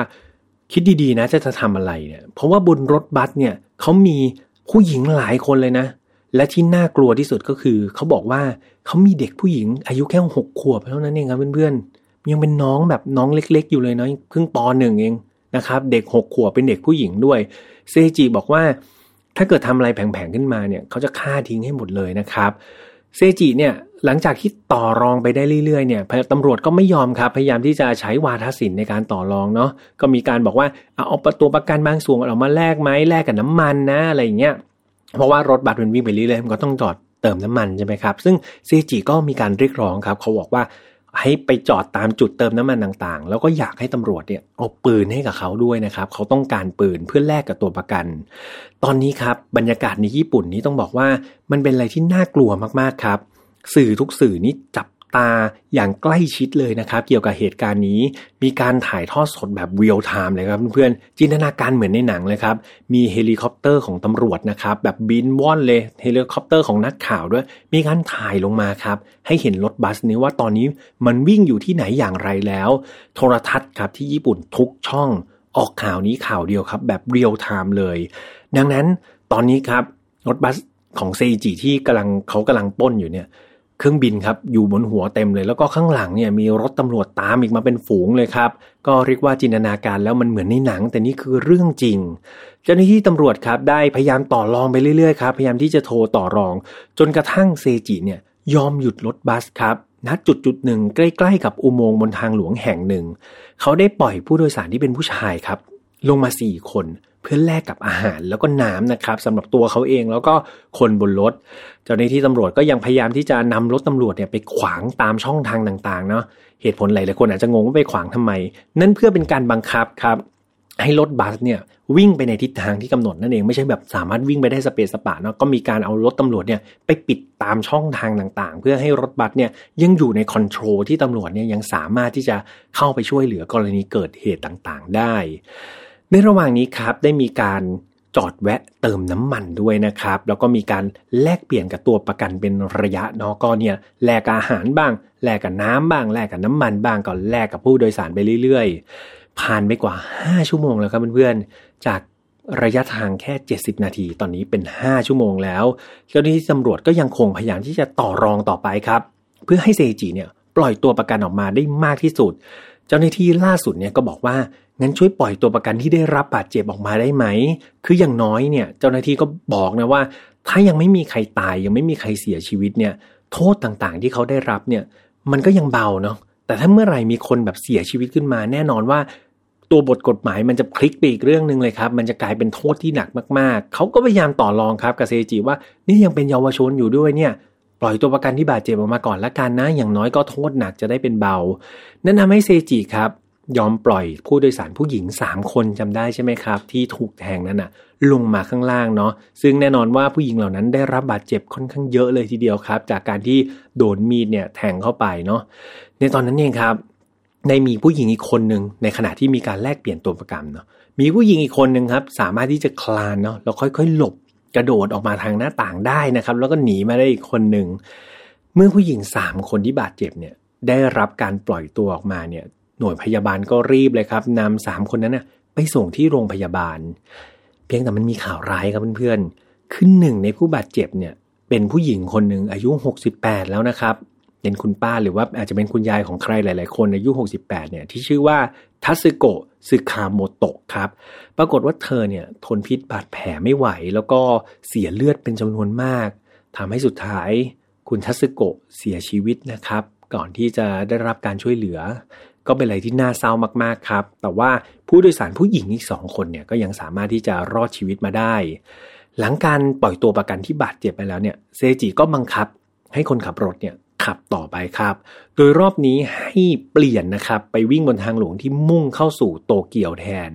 A: คิดดีๆนะจะจะทำอะไรเนี่ย เพราะว่าบนรถบัสเนี่ยเขามีผู้หญิงหลายคนเลยนะ และที่น่ากลัวที่สุดก็คือเขาบอกว่าเขามีเด็กผู้หญิงอายุแค่หกขวบเท่านั้นเองครับเพื่อนๆ ยังเป็นน้องแบบน้องเล็ก ๆ อยู่เลยเนาะเพิ่งปหนึ่งเองนะครับเด็กหกขวบเป็นเด็กผู้หญิงด้วยเซจิบอกว่าถ้าเกิดทำอะไรแผลงๆขึ้นมาเนี่ยเขาจะฆ่าทิ้งให้หมดเลยนะครับเซจิเนี่ยหลังจากที่ต่อรองไปได้เรื่อยๆเนี่ยตำรวจก็ไม่ยอมครับ พยายามที่จะใช้วาทศิลป์ในการต่อรองเนาะก็มีการบอกว่าเอาตัวประกันบางส่วนออกมาแลกไหมแลกกับน้ำมันนะอะไรอย่างเงี้ยเพราะว่ารถบัสมันวิ่งไปเรื่อยๆมันก็ต้องจอดเติมน้ำมันใช่ไหมครับ ซึ่งเซจิก็มีการเรียกร้องครับ เขาบอกว่า ให้ไปจอดตามจุดเติมน้ำมันต่างๆ แล้วก็อยากให้ตำรวจเนี่ยเอาปืนให้กับเขาด้วยนะครับ เขาต้องการปืนเพื่อแลกกับตัวประกัน ตอนนี้ครับบรรยากาศในญี่ปุ่นนี้ต้องบอกว่ามันเป็นอะไรที่น่ากลัวมากๆครับ สื่อทุกสื่อนี้จับ ตาอย่างใกล้ชิดเลยนะครับ เกี่ยวกับเหตุการณ์นี้ มีการถ่ายทอดสดแบบ real time เลยครับเพื่อนๆจินตนาการเหมือนในหนังเลยครับ มีเฮลิคอปเตอร์ของตำรวจนะครับ แบบบินว่อนเลยเฮลิคอปเตอร์ของนักข่าวด้วย มีการถ่ายลงมาครับ ให้เห็นรถบัสนี้ว่าตอนนี้มันวิ่งอยู่ที่ไหนอย่างไรแล้ว โทรทัศน์ครับที่ญี่ปุ่นทุกช่องออกข่าวนี้ข่าวเดียวครับ แบบ real time เลย ดังนั้นตอนนี้ครับรถบัสของเซจิที่กำลังเขากำลังปล้นอยู่เนี่ย เครื่องบินครับอยู่บนหัวเต็มเลย แล้วก็ข้างหลังเนี่ยมีรถตำรวจตามอีกมาเป็นฝูงเลยครับ ก็เรียกว่าจินตนาการแล้วมันเหมือนในหนัง แต่นี่คือเรื่องจริง เจ้าหน้าที่ตำรวจครับได้พยายามต่อรองไปเรื่อยๆครับพยายามที่จะโทรต่อรอง จนกระทั่งเซจิเนี่ยยอมหยุดรถบัสครับณจุดจุดหนึ่งใกล้ๆกับอุโมงค์บนทางหลวงแห่งหนึ่ง เขาได้ปล่อยผู้โดยสารที่เป็นผู้ชายครับ ลงมาสี่คน เพื่อแลกกับอาหารแล้วก็น้ำนะครับสำหรับตัวเขาเองแล้วก็คนบนรถ เจ้าหน้าที่ตำรวจก็ยังพยายามที่จะนำรถตำรวจเนี่ยไปขวางตามช่องทางต่างๆเนาะเหตุผลหลายๆคนอาจจะงงว่าไปขวางทำไม นั่นเพื่อเป็นการบังคับครับให้รถบัสเนี่ยวิ่งไปในทิศทางที่กำหนดนั่นเองไม่ใช่แบบสามารถวิ่งไปได้สเปซสปะเนาะก็มีการเอารถตำรวจเนี่ยไปปิดตามช่องทางต่างๆ เพื่อให้รถบัสเนี่ยยังอยู่ในคอนโทรลที่ตำรวจเนี่ยยังสามารถที่จะเข้าไปช่วยเหลือกรณีเกิดเหตุต่างๆ ได้ ในระหว่างนี้ครับได้มีการจอดแวะเติมน้ำมันด้วยนะครับ แล้วก็มีการแลกเปลี่ยนกับตัวประกันเป็นระยะเนาะก็เนี่ยแลกกับอาหารบ้าง แลกกับน้ำบ้าง แลกกับน้ำมันบ้างก็แลกกับผู้โดยสารไปเรื่อยๆ ผ่านไปกว่า 5 ชั่วโมงแล้วครับเพื่อนๆ จากระยะทางแค่ 70 นาที ตอนนี้เป็น 5 ชั่วโมงแล้วเจ้าหน้าที่ตำรวจก็ยังคงพยายามที่จะต่อรองต่อไปครับ เพื่อให้เซจิเนี่ยปล่อยตัวประกันออกมาได้มากที่สุด เจ้าหน้าที่ล่าสุดเนี่ยก็บอกว่างั้นช่วยปล่อยตัวประกันที่ได้รับบาดเจ็บออกมาได้ไหม คืออย่างน้อยเนี่ยเจ้าหน้าที่ก็บอกนะว่า ถ้ายังไม่มีใครตายยังไม่มีใครเสียชีวิตเนี่ยโทษต่างๆ ที่เขาได้รับเนี่ยมันก็ยังเบาเนาะแต่ถ้าเมื่อไหร่มีคนแบบเสียชีวิตขึ้นมา แน่นอนว่าตัวบทกฎหมายมันจะพลิกไปอีกเรื่องหนึ่งเลยครับ มันจะกลายเป็นโทษที่หนักมากๆ เขาก็พยายามต่อรองครับกับเซจิว่านี่ยังเป็นเยาวชนอยู่ด้วยเนี่ย ปล่อยตัวประกันที่บาดเจ็บออกมาก่อนละกันนะ อย่างน้อยก็โทษหนักจะได้เป็นเบา นั่นทำให้เซจิครับ ยอมปล่อยผู้โดยสารผู้หญิง 3 คนจำได้ใช่ไหมครับ ที่ถูกแทงนั้นนะลงมาข้างล่างเนาะซึ่งแน่นอนว่าผู้หญิงเหล่านั้นได้รับบาดเจ็บค่อนข้างเยอะเลยทีเดียวครับ จากการที่โดนมีดเนี่ยแทงเข้าไปเนาะในตอนนั้นเองครับในมีผู้หญิงอีกคนหนึ่งในขณะที่มีการแลกเปลี่ยนตัวประกันเนาะมีผู้หญิงอีกคนหนึ่งครับ สามารถที่จะคลานเนาะแล้วค่อยๆ หลบ กระโดดออกมาทางหน้าต่างได้นะครับ แล้วก็หนีมาได้อีกคนหนึ่ง เมื่อผู้หญิงสามคนที่บาดเจ็บเนี่ยได้รับการปล่อยตัวออกมาเนี่ย หน่วยพยาบาลก็รีบเลยครับนำสามคนนั้นนะไปส่งที่โรงพยาบาล เพียงแต่มันมีข่าวร้ายครับเพื่อนๆขึ้นหนึ่งในผู้บาดเจ็บเนี่ยเป็นผู้หญิงคนหนึ่งอายุ 68 แล้วนะครับ เป็นคุณป้าหรือว่าอาจจะเป็นคุณยายของใครหลาย ๆ คนอายุ68 เนี่ยที่ชื่อว่าทัสึโกะซึคาโมโตะครับ ปรากฏว่าเธอเนี่ยทนพิษบาดแผลไม่ไหว แล้วก็เสียเลือดเป็นจำนวนมากทำให้สุดท้ายคุณทัสึโกะเสียชีวิตนะครับ ก่อนที่จะได้รับการช่วยเหลือ ก็เป็นอะไรที่น่าเศร้ามาก ๆ ครับ แต่ว่าผู้โดยสารผู้หญิงอีกสองคนเนี่ยก็ยังสามารถที่จะรอดชีวิตมาได้ หลังการปล่อยตัวประกันที่บาดเจ็บไปแล้วเนี่ยเซจิก็บังคับให้คนขับรถเนี่ย ขับต่อไปครับ โดยรอบนี้ให้เปลี่ยนนะครับไปวิ่งบนทางหลวงที่มุ่งเข้าสู่โตเกียวแทน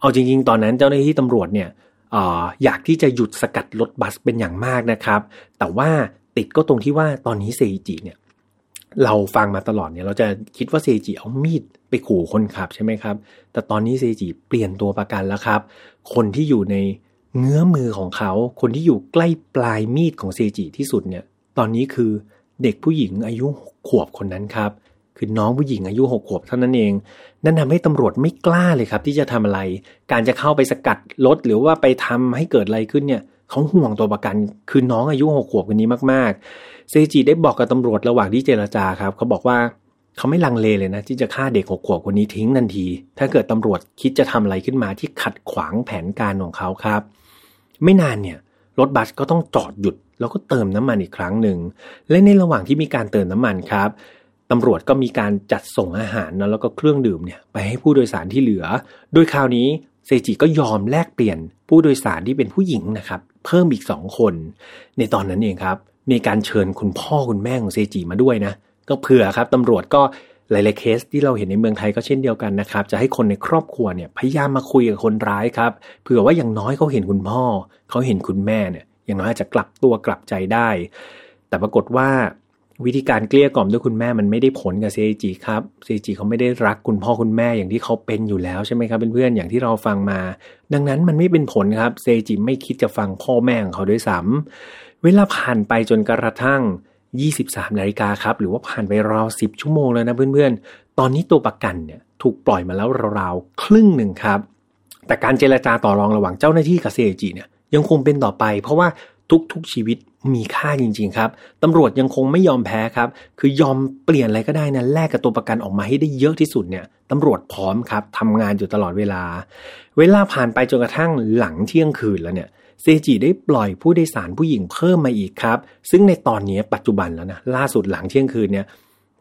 A: เอาจริง ๆ ตอนนั้นเจ้าหน้าที่ตำรวจเนี่ยออยากที่จะหยุดสกัดรถบัสเป็นอย่างมากนะครับ แต่ว่าติดก็ตรงที่ว่าตอนนี้เซจิเนี่ยเราฟังมาตลอดเนี่ยเราจะคิดว่าเซจิเอามีดไปขู่คนขับใช่ไหมครับ แต่ตอนนี้เซจิเปลี่ยนตัวประกันแล้วครับ คนที่อยู่ในเงื้อมือของเขา คนที่อยู่ใกล้ปลายมีดของเซจิที่สุดเนี่ย ตอนนี้คือ เด็กผู้หญิงอายุขวบคนนั้นครับ คือน้องผู้หญิงอายุหกขวบเท่านั้นเอง นั่นทำให้ตำรวจไม่กล้าเลยครับ ที่จะทำอะไร การจะเข้าไปสกัดรถหรือว่าไปทำให้เกิดอะไรขึ้นเนี่ยเขาห่วงตัวประกัน คือน้องอายุหกขวบคนนี้มากๆ เซจิได้บอกกับตำรวจระหว่างที่เจรจาครับเขาบอกว่าเขาไม่ลังเลเลยนะ ที่จะฆ่าเด็กหกขวบคนนี้ทิ้งทันที ถ้าเกิดตำรวจคิดจะทำอะไรขึ้นมาที่ขัดขวางแผนการของเขาครับ ไม่นานเนี่ย รถบัสก็ต้องจอดหยุด แล้วก็เติมน้ำมันอีกครั้งหนึ่ง และในระหว่างที่มีการเติมน้ำมันครับตำรวจก็มีการจัดส่งอาหารนะแล้วก็เครื่องดื่มเนี่ยไปให้ผู้โดยสารที่เหลือ โดยคราวนี้เซจิก็ยอมแลกเปลี่ยนผู้โดยสารที่เป็นผู้หญิงนะครับ เพิ่มอีกสองคน ในตอนนั้นเองครับ มีการเชิญคุณพ่อคุณแม่ของเซจิมาด้วยนะ ก็เผื่อครับตำรวจก็ หลายๆเคสที่เราเห็นในเมืองไทยก็เช่นเดียวกันนะครับ จะให้คนในครอบครัวเนี่ยพยายามมาคุยกับคนร้ายครับเผื่อว่าอย่างน้อยเขาเห็นคุณพ่อเขาเห็นคุณแม่เนี่ยอย่างน้อยอาจจะกลับตัวกลับใจได้ แต่ปรากฏว่าวิธีการเกลี้ยกล่อมด้วยคุณแม่มันไม่ได้ผลกับเซจิครับเซจิเขาไม่ได้รักคุณพ่อคุณแม่อย่างที่เขาเป็นอยู่แล้วใช่ไหมครับเพื่อนๆอย่างที่เราฟังมา ดังนั้นมันไม่เป็นผลครับเซจิไม่คิดจะฟังพ่อแม่ของเขาด้วยซ้ำเวลาผ่านไปจนกระทั่ง 23นาฬิกาครับ หรือว่าผ่านไปราว10 ชั่วโมงแล้วนะเพื่อนๆ ตอนนี้ตัวประกันเนี่ยถูกปล่อยมาแล้วราวๆครึ่งหนึ่งครับ แต่การเจรจาต่อรองระหว่างเจ้าหน้าที่กับเซจิเนี่ยยังคงเป็นต่อไป เพราะว่าทุกๆชีวิตมีค่าจริง ๆ ครับตำรวจยังคงไม่ยอมแพ้ครับ คือยอมเปลี่ยนอะไรก็ได้นะแลกกับตัวประกันออกมาให้ได้เยอะที่สุดเนี่ยตำรวจพร้อมครับทำงานอยู่ตลอดเวลา เวลาผ่านไปจนกระทั่งหลังเที่ยงคืนแล้วเนี่ย เซจิได้ปล่อยผู้โดยสารผู้หญิงเพิ่มมาอีกครับ ซึ่งในตอนนี้ปัจจุบันแล้วนะล่าสุดหลังเที่ยงคืนเนี่ย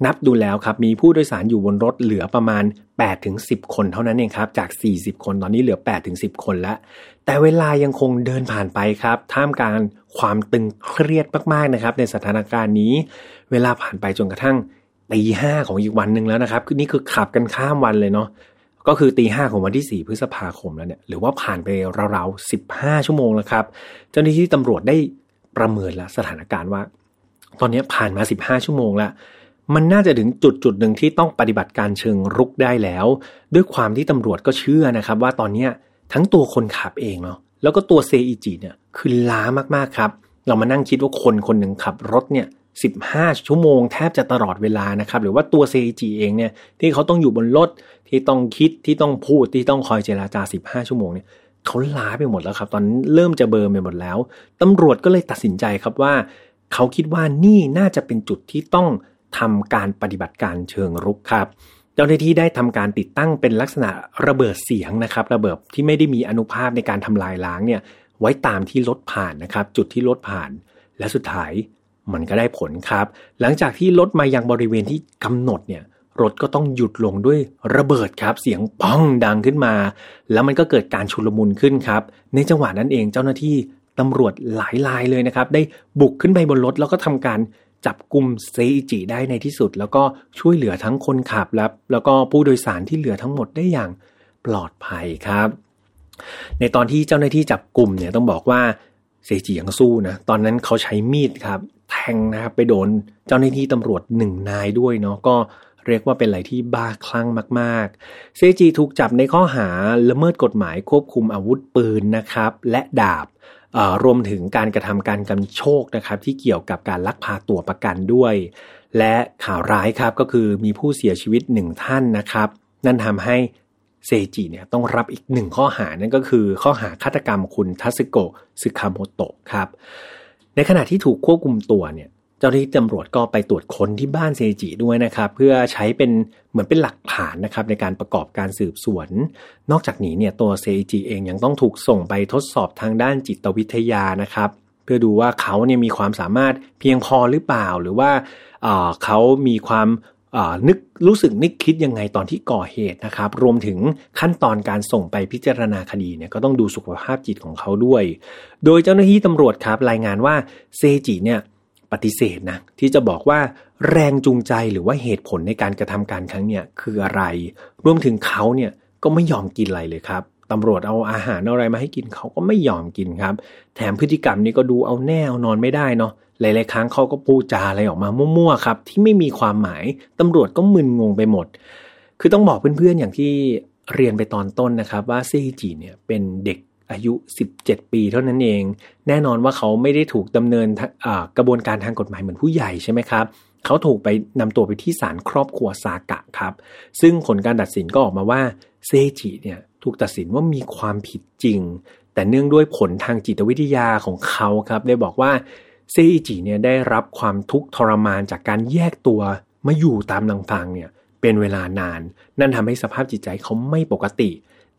A: นับดูแล้วครับมีผู้โดยสารอยู่บนรถเหลือประมาณ8ถึง10 คนเท่านั้นเองครับจาก 40 คนตอนนี้เหลือ8ถึง10 คนแล้ว แต่เวลายังคงเดินผ่านไปครับ ท่ามกลางความตึงเครียดมากๆนะครับ ในสถานการณ์นี้ เวลาผ่านไปจนกระทั่งตีห้าของอีกวันหนึ่งแล้วนะครับคือนี่คือขับกันข้ามวันเลยเนาะ ก็คือตีห้าของวันที่ 4 พฤษภาคมแล้วเนี่ยหรือว่าผ่านไปราวๆ15ชั่วโมงแล้วครับ เจ้าหน้าที่ตำรวจได้ประเมินแล้วสถานการณ์ว่า ตอนนี้ผ่านมา15ชั่วโมงแล้วมันน่าจะถึงจุดจุดหนึ่งที่ต้องปฏิบัติการเชิงรุกได้แล้ว ด้วยความที่ตำรวจก็เชื่อนะครับ ว่าตอนนี้ทั้งตัวคนขับเองเนาะแล้วก็ตัวเซอิจิเนี่ยคือล้ามากๆครับ เรามานั่งคิดว่าคนคนหนึ่งขับรถเนี่ยสิบห้าชั่วโมงแทบจะตลอดเวลานะครับ หรือว่าตัวเซอิจิเองเนี่ยที่เขาต้องอยู่บนรถ ที่ต้องคิดที่ต้องพูดที่ต้องคอยเจราจาสิบห้าชั่วโมงเนี่ยเขาล้าไปหมดแล้วครับ ตอนนเริ่มจะเบอร์ไปหมดแล้วตำรวจก็เลยตัดสินใจครับว่า เขาคิดว่านี่น่าจะเป็นจุดที่ต้องทำการปฏิบัติการเชิงรุกครับเจ้าหน้าที่ได้ทำการติดตั้งเป็นลักษณะระเบิดเสียงนะครับ ระเบิดที่ไม่ได้มีอนุภาพในการทำลายล้างเนี่ย ไว้ตามที่รถผ่านนะครับ จุดที่รถผ่าน และสุดท้ายมันก็ได้ผลครับ หลังจากที่รถมายังบริเวณที่กำหนดเนี่ย รถก็ต้องหยุดลงด้วยระเบิดครับ เสียงป้องดังขึ้นมา แล้วมันก็เกิดการชุลมุนขึ้นครับ ในจังหวะนั้นเองเจ้าหน้าที่ตำรวจหลายรายเลยนะครับ ได้บุกขึ้นไปบนรถแล้วก็ทำการจับกลุ่มเซอิจิได้ในที่สุด แล้วก็ช่วยเหลือทั้งคนขับและแล้วก็ผู้โดยสารที่เหลือทั้งหมดได้อย่างปลอดภัยครับ ในตอนที่เจ้าหน้าที่จับกลุ่มเนี่ยต้องบอกว่าเซจิยังสู้นะตอนนั้นเขาใช้มีดครับ แทงนะครับไปโดนเจ้าหน้าที่ตำรวจหนึ่งนายด้วยเนาะก็ เรียกว่าเป็นอะไรที่บ้าคลั่งมากๆ เซจิถูกจับในข้อหาละเมิดกฎหมายควบคุมอาวุธปืนนะครับ และดาบรวมถึงการกระทำการกันโชคนะครับ ที่เกี่ยวกับการลักพาตัวประกันด้วย และข่าวร้ายครับก็คือมีผู้เสียชีวิตหนึ่งท่านนะครับ นั่นทำให้เซจิเนี่ยต้องรับอีกหนึ่งข้อหานั่นก็คือข้อหาฆาตกรรมคุณทัสโกะซึคาโมโตะครับ ในขณะที่ถูกควบคุมตัวเนี่ย จ้าหน้าที่ตำรวจก็ไปตรวจค้นที่บ้านเซจิด้วยนะครับ เพื่อใช้เป็นเหมือนเป็นหลักฐานนะครับในการประกอบการสืบสวน นอกจากนี้เนี่ยตัวเซจิเองยังต้องถูกส่งไปทดสอบทางด้านจิตวิทยานะครับ เพื่อดูว่าเขาเนี่ยมีความสามารถเพียงพอหรือเปล่า หรือว่าเขามีความนึกรู้สึกนึกคิดยังไงตอนที่ก่อเหตุนะครับ รวมถึงขั้นตอนการส่งไปพิจารณาคดีเนี่ยก็ต้องดูสุขภาพจิตของเขาด้วย โดยเจ้าหน้าที่ตำรวจครับรายงานว่าเซจิเนี่ย ปฏิเสธนะที่จะบอกว่าแรงจูงใจหรือว่าเหตุผลในการกระทำการครั้งเนี้ยคืออะไร รวมถึงเขาเนี่ยก็ไม่ยอมกินอะไรเลยครับตำรวจเอาอาหารอะไรมาให้กินเขาก็ไม่ยอมกินครับ แถมพฤติกรรมนี้ก็ดูเอาแน่เอานอนไม่ได้เนาะหลาย ๆ ครั้งเขาก็พูดจาอะไรออกมามั่ว ๆ ครับ ที่ไม่มีความหมายตำรวจก็มึนงงไปหมด คือต้องบอกเพื่อน ๆ อย่างที่เรียนไปตอนต้นนะครับว่าซีจีเนี่ยเป็นเด็ก อายุ 17 ปีเท่านั้นเอง แน่นอนว่าเขาไม่ได้ถูกดำเนินกระบวนการทางกฎหมายเหมือนผู้ใหญ่ใช่ไหมครับเขาถูกไปนำตัวไปที่ศาลครอบครัวซากะครับ ซึ่งผลการตัดสินก็ออกมาว่าเซจิเนี่ยถูกตัดสินว่ามีความผิดจริง แต่เนื่องด้วยผลทางจิตวิทยาของเขาครับ ได้บอกว่าเซจิเนี่ยได้รับความทุกข์ทรมานจากการแยกตัวมาอยู่ตามลำพังเนี่ยเป็นเวลานาน นั่นทำให้สภาพจิตใจเขาไม่ปกติ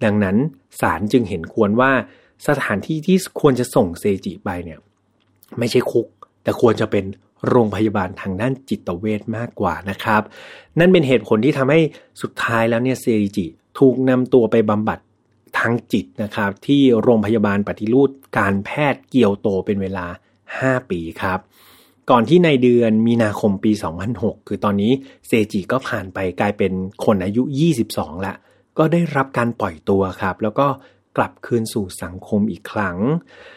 A: ดังนั้นศาลจึงเห็นควรว่าสถานที่ที่ควรจะส่งเซจิไปเนี่ย ไม่ใช่คุก แต่ควรจะเป็นโรงพยาบาลทางด้านจิตเวชมากกว่านะครับ นั่นเป็นเหตุผลที่ทำให้สุดท้ายแล้วเนี่ยเซจิถูกนำตัวไปบำบัดทางจิตนะครับ ที่โรงพยาบาลปฏิรูปการแพทย์เกียวโตเป็นเวลา 5 ปีครับ ก่อนที่ในเดือนมีนาคมปี 2006 คือตอนนี้เซจิก็ผ่านไปกลายเป็นคนอายุ 22ละ ก็ได้รับการปล่อยตัวครับ แล้วก็กลับคืนสู่สังคมอีกครั้ง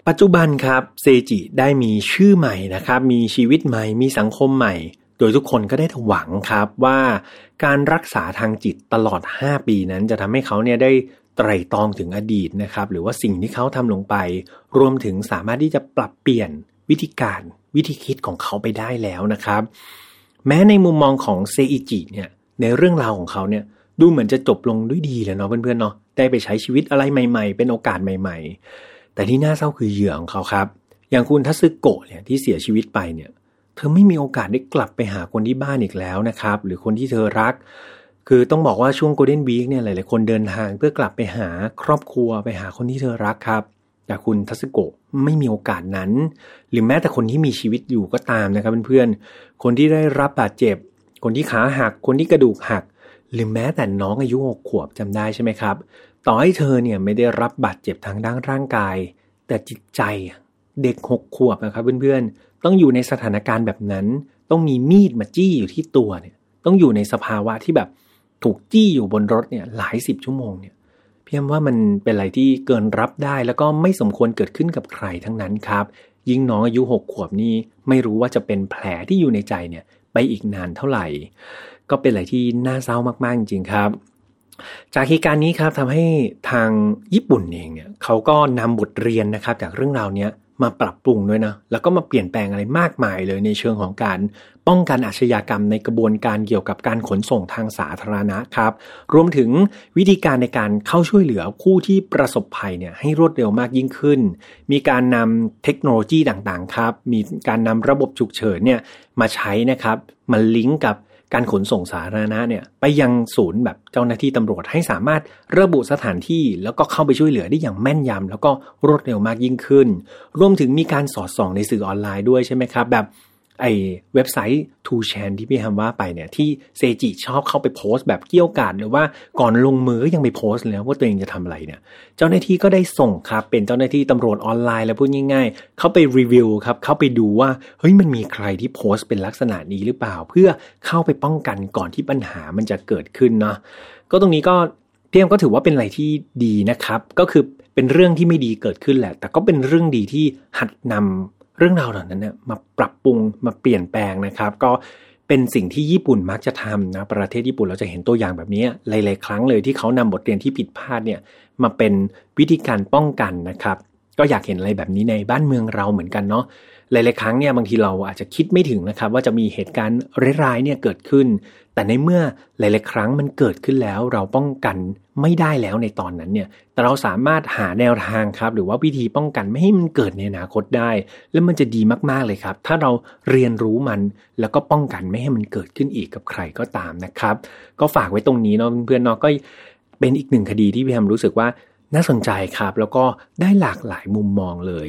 A: ปัจจุบันครับเซจิได้มีชื่อใหม่นะครับ มีชีวิตใหม่ มีสังคมใหม่ โดยทุกคนก็ได้หวังครับว่าการรักษาทางจิตตลอด 5 ปีนั้นจะทำให้เขาเนี่ยได้ไตรตรองถึงอดีตนะครับ หรือว่าสิ่งที่เขาทำลงไป รวมถึงสามารถที่จะปรับเปลี่ยนวิธีการวิธีคิดของเขาไปได้แล้วนะครับ แม้ในมุมมองของเซอิจิเนี่ยในเรื่องราวของเขาเนี่ย ดูเหมือนจะจบลงด้วยดีเลยเนาะเพื่อนๆเนาะได้ไปใช้ชีวิตอะไรใหม่ ๆ เป็นโอกาสใหม่ ๆ แต่ที่น่าเศร้าคือเหยื่อของเขาครับ อย่างคุณทัสึโกะเนี่ยที่เสียชีวิตไปเนี่ย เธอไม่มีโอกาสได้กลับไปหาคนที่บ้านอีกแล้วนะครับ หรือคนที่เธอรัก คือต้องบอกว่าช่วงโกลเด้นวีคเนี่ยหลายๆคนเดินทางเพื่อกลับไปหาครอบครัวไปหาคนที่เธอรักครับแต่คุณทัสึโกะไม่มีโอกาสนั้น หรือแม้แต่คนที่มีชีวิตอยู่ก็ตามนะครับเพื่อนๆคนที่ได้รับบาดเจ็บ คนที่ขาหัก คนที่กระดูกหัก หรือแม้แต่น้องอายุหกขวบจำได้ใช่ไหมครับ ต่อให้เธอเนี่ยไม่ได้รับบาดเจ็บทางด้านร่างกาย แต่จิตใจเด็กหกขวบนะครับเพื่อนๆ ต้องอยู่ในสถานการณ์แบบนั้น ต้องมีมีดมาจี้อยู่ที่ตัวเนี่ย ต้องอยู่ในสภาวะที่แบบถูกจี้อยู่บนรถเนี่ยหลายสิบชั่วโมงเนี่ยพี่ยมว่ามันเป็นอะไรที่เกินรับได้แล้วก็ไม่สมควรเกิดขึ้นกับใครทั้งนั้นครับ ยิ่งน้องอายุหกขวบนี่ไม่รู้ว่าจะเป็นแผลที่อยู่ในใจเนี่ยไปอีกนานเท่าไหร่ ก็เป็นอะไรที่น่าเศร้ามากๆจริงครับ จากเหตุการณ์นี้ครับทำให้ทางญี่ปุ่นเองเนี่ยเขาก็นำบทเรียนนะครับ จากเรื่องราวนี้มาปรับปรุงด้วยนะแล้วก็มาเปลี่ยนแปลงอะไรมากมายเลยในเชิงของการป้องกันอาชญากรรมในกระบวนการเกี่ยวกับการขนส่งทางสาธารณะครับ รวมถึงวิธีการในการเข้าช่วยเหลือผู้ที่ประสบภัยเนี่ยให้รวดเร็วมากยิ่งขึ้น มีการนำเทคโนโลยีต่างๆครับ มีการนำระบบฉุกเฉินเนี่ยมาใช้นะครับมาลิงก์กับ การขนส่งสาธารณะเนี่ยไปยังศูนย์แบบเจ้าหน้าที่ตำรวจให้สามารถระบุสถานที่แล้วก็เข้าไปช่วยเหลือได้อย่างแม่นยำแล้วก็รวดเร็วมากยิ่งขึ้น รวมถึงมีการสอดส่องในสื่อออนไลน์ด้วยใช่ไหมครับ แบบ ไอเว็บไซต์ t ูแชนที่พี่ฮัมว่าไปเนี่ยที่เซจิชอบเข้าไปโพสต์แบบเกี่ยวกาดหรือว่าก่อนลงมือก็ยังไปโพสต์เลยว่าตัวเองจะทำอะไรเนี่ย เจ้าหน้าที่ก็ได้ส่งครับ เป็นเจ้าหน้าที่ตำรวจออนไลน์แล้วพูดง่ายๆ เข้าไปรีวิวครับ เข้าไปดูว่าเฮ้ยมันมีใครที่โพสต์เป็นลักษณะนี้หรือเปล่า เพื่อเข้าไปป้องกันก่อนที่ปัญหามันจะเกิดขึ้นเนาะก็ตรงนี้ก็พี่เอ็มก็ถือว่าเป็นอะไรที่ดีนะครับ ก็คือเป็นเรื่องที่ไม่ดีเกิดขึ้นแหละ แต่ก็เป็นเรื่องดีที่หัดนำ เรื่องราวเหล่านั้นเนี่ยมาปรับปรุงมาเปลี่ยนแปลงนะครับ ก็เป็นสิ่งที่ญี่ปุ่นมักจะทำนะประเทศญี่ปุ่นเราจะเห็นตัวอย่างแบบนี้หลาย ๆ ครั้งเลยที่เขานำบทเรียนที่ผิดพลาดเนี่ยมาเป็นวิธีการป้องกันนะครับ ก็อยากเห็นอะไรแบบนี้ในบ้านเมืองเราเหมือนกันเนาะหลายๆครั้งเนี่ยบางทีเราอาจจะคิดไม่ถึงนะครับ ว่าจะมีเหตุการณ์ร้ายๆเนี่ยเกิดขึ้น แต่ในเมื่อหลายๆครั้งมันเกิดขึ้นแล้ว เราป้องกันไม่ได้แล้วในตอนนั้นเนี่ย แต่เราสามารถหาแนวทางครับ หรือว่าวิธีป้องกันไม่ให้มันเกิดในอนาคตได้ แล้วมันจะดีมากๆเลยครับ ถ้าเราเรียนรู้มันแล้วก็ป้องกันไม่ให้มันเกิดขึ้นอีกกับใครก็ตามนะครับ ก็ฝากไว้ตรงนี้เนาะเพื่อนๆเนาะก็เป็นอีกหนึ่งคดีที่พี่แฮมรู้สึกว่า น่าสนใจครับ แล้วก็ได้หลากหลายมุมมองเลย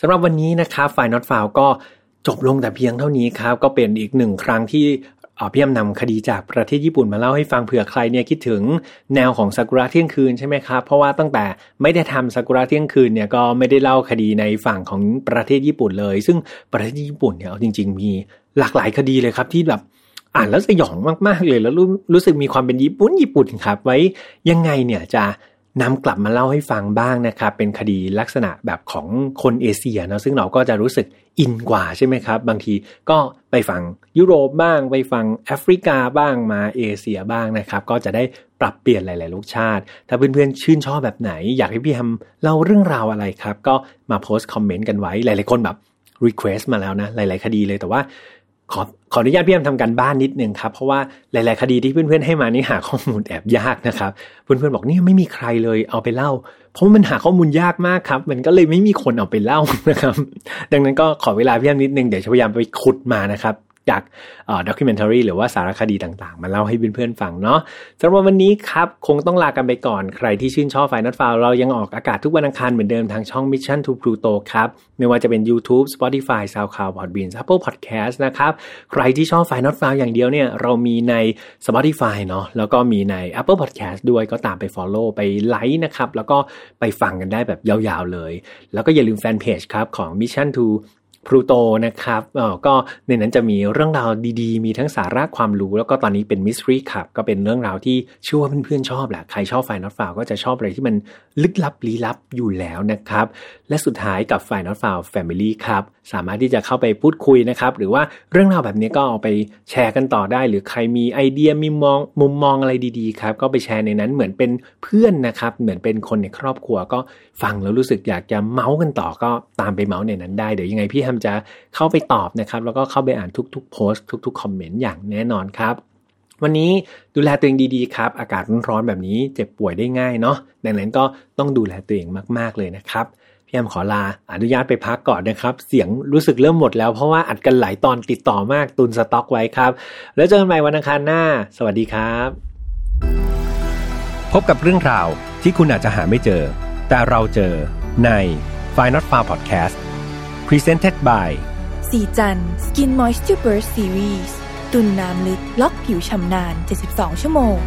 A: สำหรับวันนี้นะครับฝ่ายน็อตฟาวก็จบลงแต่เพียงเท่านี้ครับ ก็เป็นอีกหนึ่งครั้งที่พี่ยมนำคดีจากประเทศญี่ปุ่นมาเล่าให้ฟังเผื่อใครเนี่ยคิดถึงแนวของซากุระเที่ยงคืนใช่ไหมครับ เพราะว่าตั้งแต่ไม่ได้ทำซากุระเที่ยงคืนเนี่ยก็ไม่ได้เล่าคดีในฝั่งของประเทศญี่ปุ่นเลย ซึ่งประเทศญี่ปุ่นเนี่ยจริง ๆ มีหลากหลายคดีเลยครับที่แบบอ่านแล้วสยองมากๆเลยแล้วรู้รู้สึกมีความเป็นญี่ปุ่นญี่ปุ่นครับ ไว้ยังไงเนี่ยจะ นำกลับมาเล่าให้ฟังบ้างนะครับ เป็นคดีลักษณะแบบของคนเอเชียนะซึ่งเราก็จะรู้สึกอินกว่าใช่ไหมครับ บางทีก็ไปฟังยุโรปบ้าง ไปฟังแอฟริกาบ้างมาเอเชียบ้างนะครับ ก็จะได้ปรับเปลี่ยนหลาย ๆ รสชาติ ถ้าเพื่อน ๆ ชื่นชอบแบบไหน อยากให้พี่แอมเล่าเรื่องราวอะไรครับ ก็มาโพสต์คอมเมนต์กันไว้หลาย ๆ คนแบบ request มาแล้วนะ หลาย ๆ คดีเลยแต่ว่า ขอขออนุญาตพี่แอมทำการบ้านนิดนึงครับ เพราะว่าหลาย ๆ คดีที่เพื่อน ๆ ให้มานี่หาข้อมูลแอบยากนะครับ เพื่อน ๆ บอกนี่ไม่มีใครเลยเอาไปเล่า เพราะมันหาข้อมูลยากมากครับ มันก็เลยไม่มีคนเอาไปเล่านะครับ ดังนั้นก็ขอเวลาพี่แอมนิดนึงเดี๋ยวจะพยายามไปขุดมานะครับ จากด็อกิเมนทารีหรือว่าสารคดีต่างๆ มาเล่าให้เพื่อนๆฟังเนาะสำหรับวันนี้ครับ คงต้องลากันไปก่อนใครที่ชื่นชอบไฟนัทฟาวเรายังออกอากาศทุกวันอังคารเหมือนเดิมทางช่อง Mission to Pluto ครับไม่ว่าจะเป็น YouTube Spotify SoundCloud Podbean Apple Podcast นะครับ ใครที่ชอบ File Not Found อย่างเดียวเนี่ยเรามีใน Spotify เนาะแล้วก็มีใน Apple Podcast ด้วยก็ตามไป Follow ไปไลค์นะครับแล้วก็ไปฟังกันได้แบบยาวๆเลย แล้วก็อย่าลืมแฟนเพจครับของ Mission to พลูโตนะครับเออก็ในนั้นจะมีเรื่องราวดีๆ มีทั้งสาระความรู้ แล้วก็ตอนนี้เป็น mystery ครับก็เป็นเรื่องราวที่เชื่อว่าเพื่อนๆชอบแหละใครชอบ File Not Found ก็จะชอบอะไรที่มันลึกลับลี้ลับอยู่แล้วนะครับ และสุดท้ายกับ File Not Found family ครับ สามารถที่จะเข้าไปพูดคุยนะครับ หรือว่าเรื่องราวแบบนี้ก็เอาไปแชร์กันต่อได้ หรือใครมีไอเดียมีมองมุมมองอะไรดีๆครับ ก็ไปแชร์ในนั้นเหมือนเป็นเพื่อนนะครับ เหมือนเป็นคนในครอบครัวก็ฟังแล้วรู้สึกอยากจะเมาส์กันต่อก็ตามไปเมาส์ในนั้นได้เดี๋ยวยังไงพี่แฮมจะเข้าไปตอบนะครับ แล้วก็เข้าไปอ่านทุกๆโพสต์ทุกๆคอมเมนต์อย่างแน่นอนครับวันนี้ดูแลตัวเองดีๆครับ อากาศร้อนๆแบบนี้เจ็บป่วยได้ง่ายเนาะดังนั้นก็ต้องดูแลตัวเองมากๆเลยนะครับ พี่แอมขอลาอนุญาตไปพักก่อนนะครับ เสียงรู้สึกเริ่มหมดแล้วเพราะว่าอัดกันหลายตอนติดต่อมากตุนสต็อกไว้ครับ แล้วเจอกันใหม่วันอังคารหน้า สวัสดีครับ
B: พบกับเรื่องราวที่คุณอาจจะหาไม่เจอ แต่เราเจอใน f i n a l f a r Podcast Presented by
C: สีจัน Skin Moisture Burst Series ตุนน้ำลึกล็อกผิวชำนาน 72 ชั่วโมง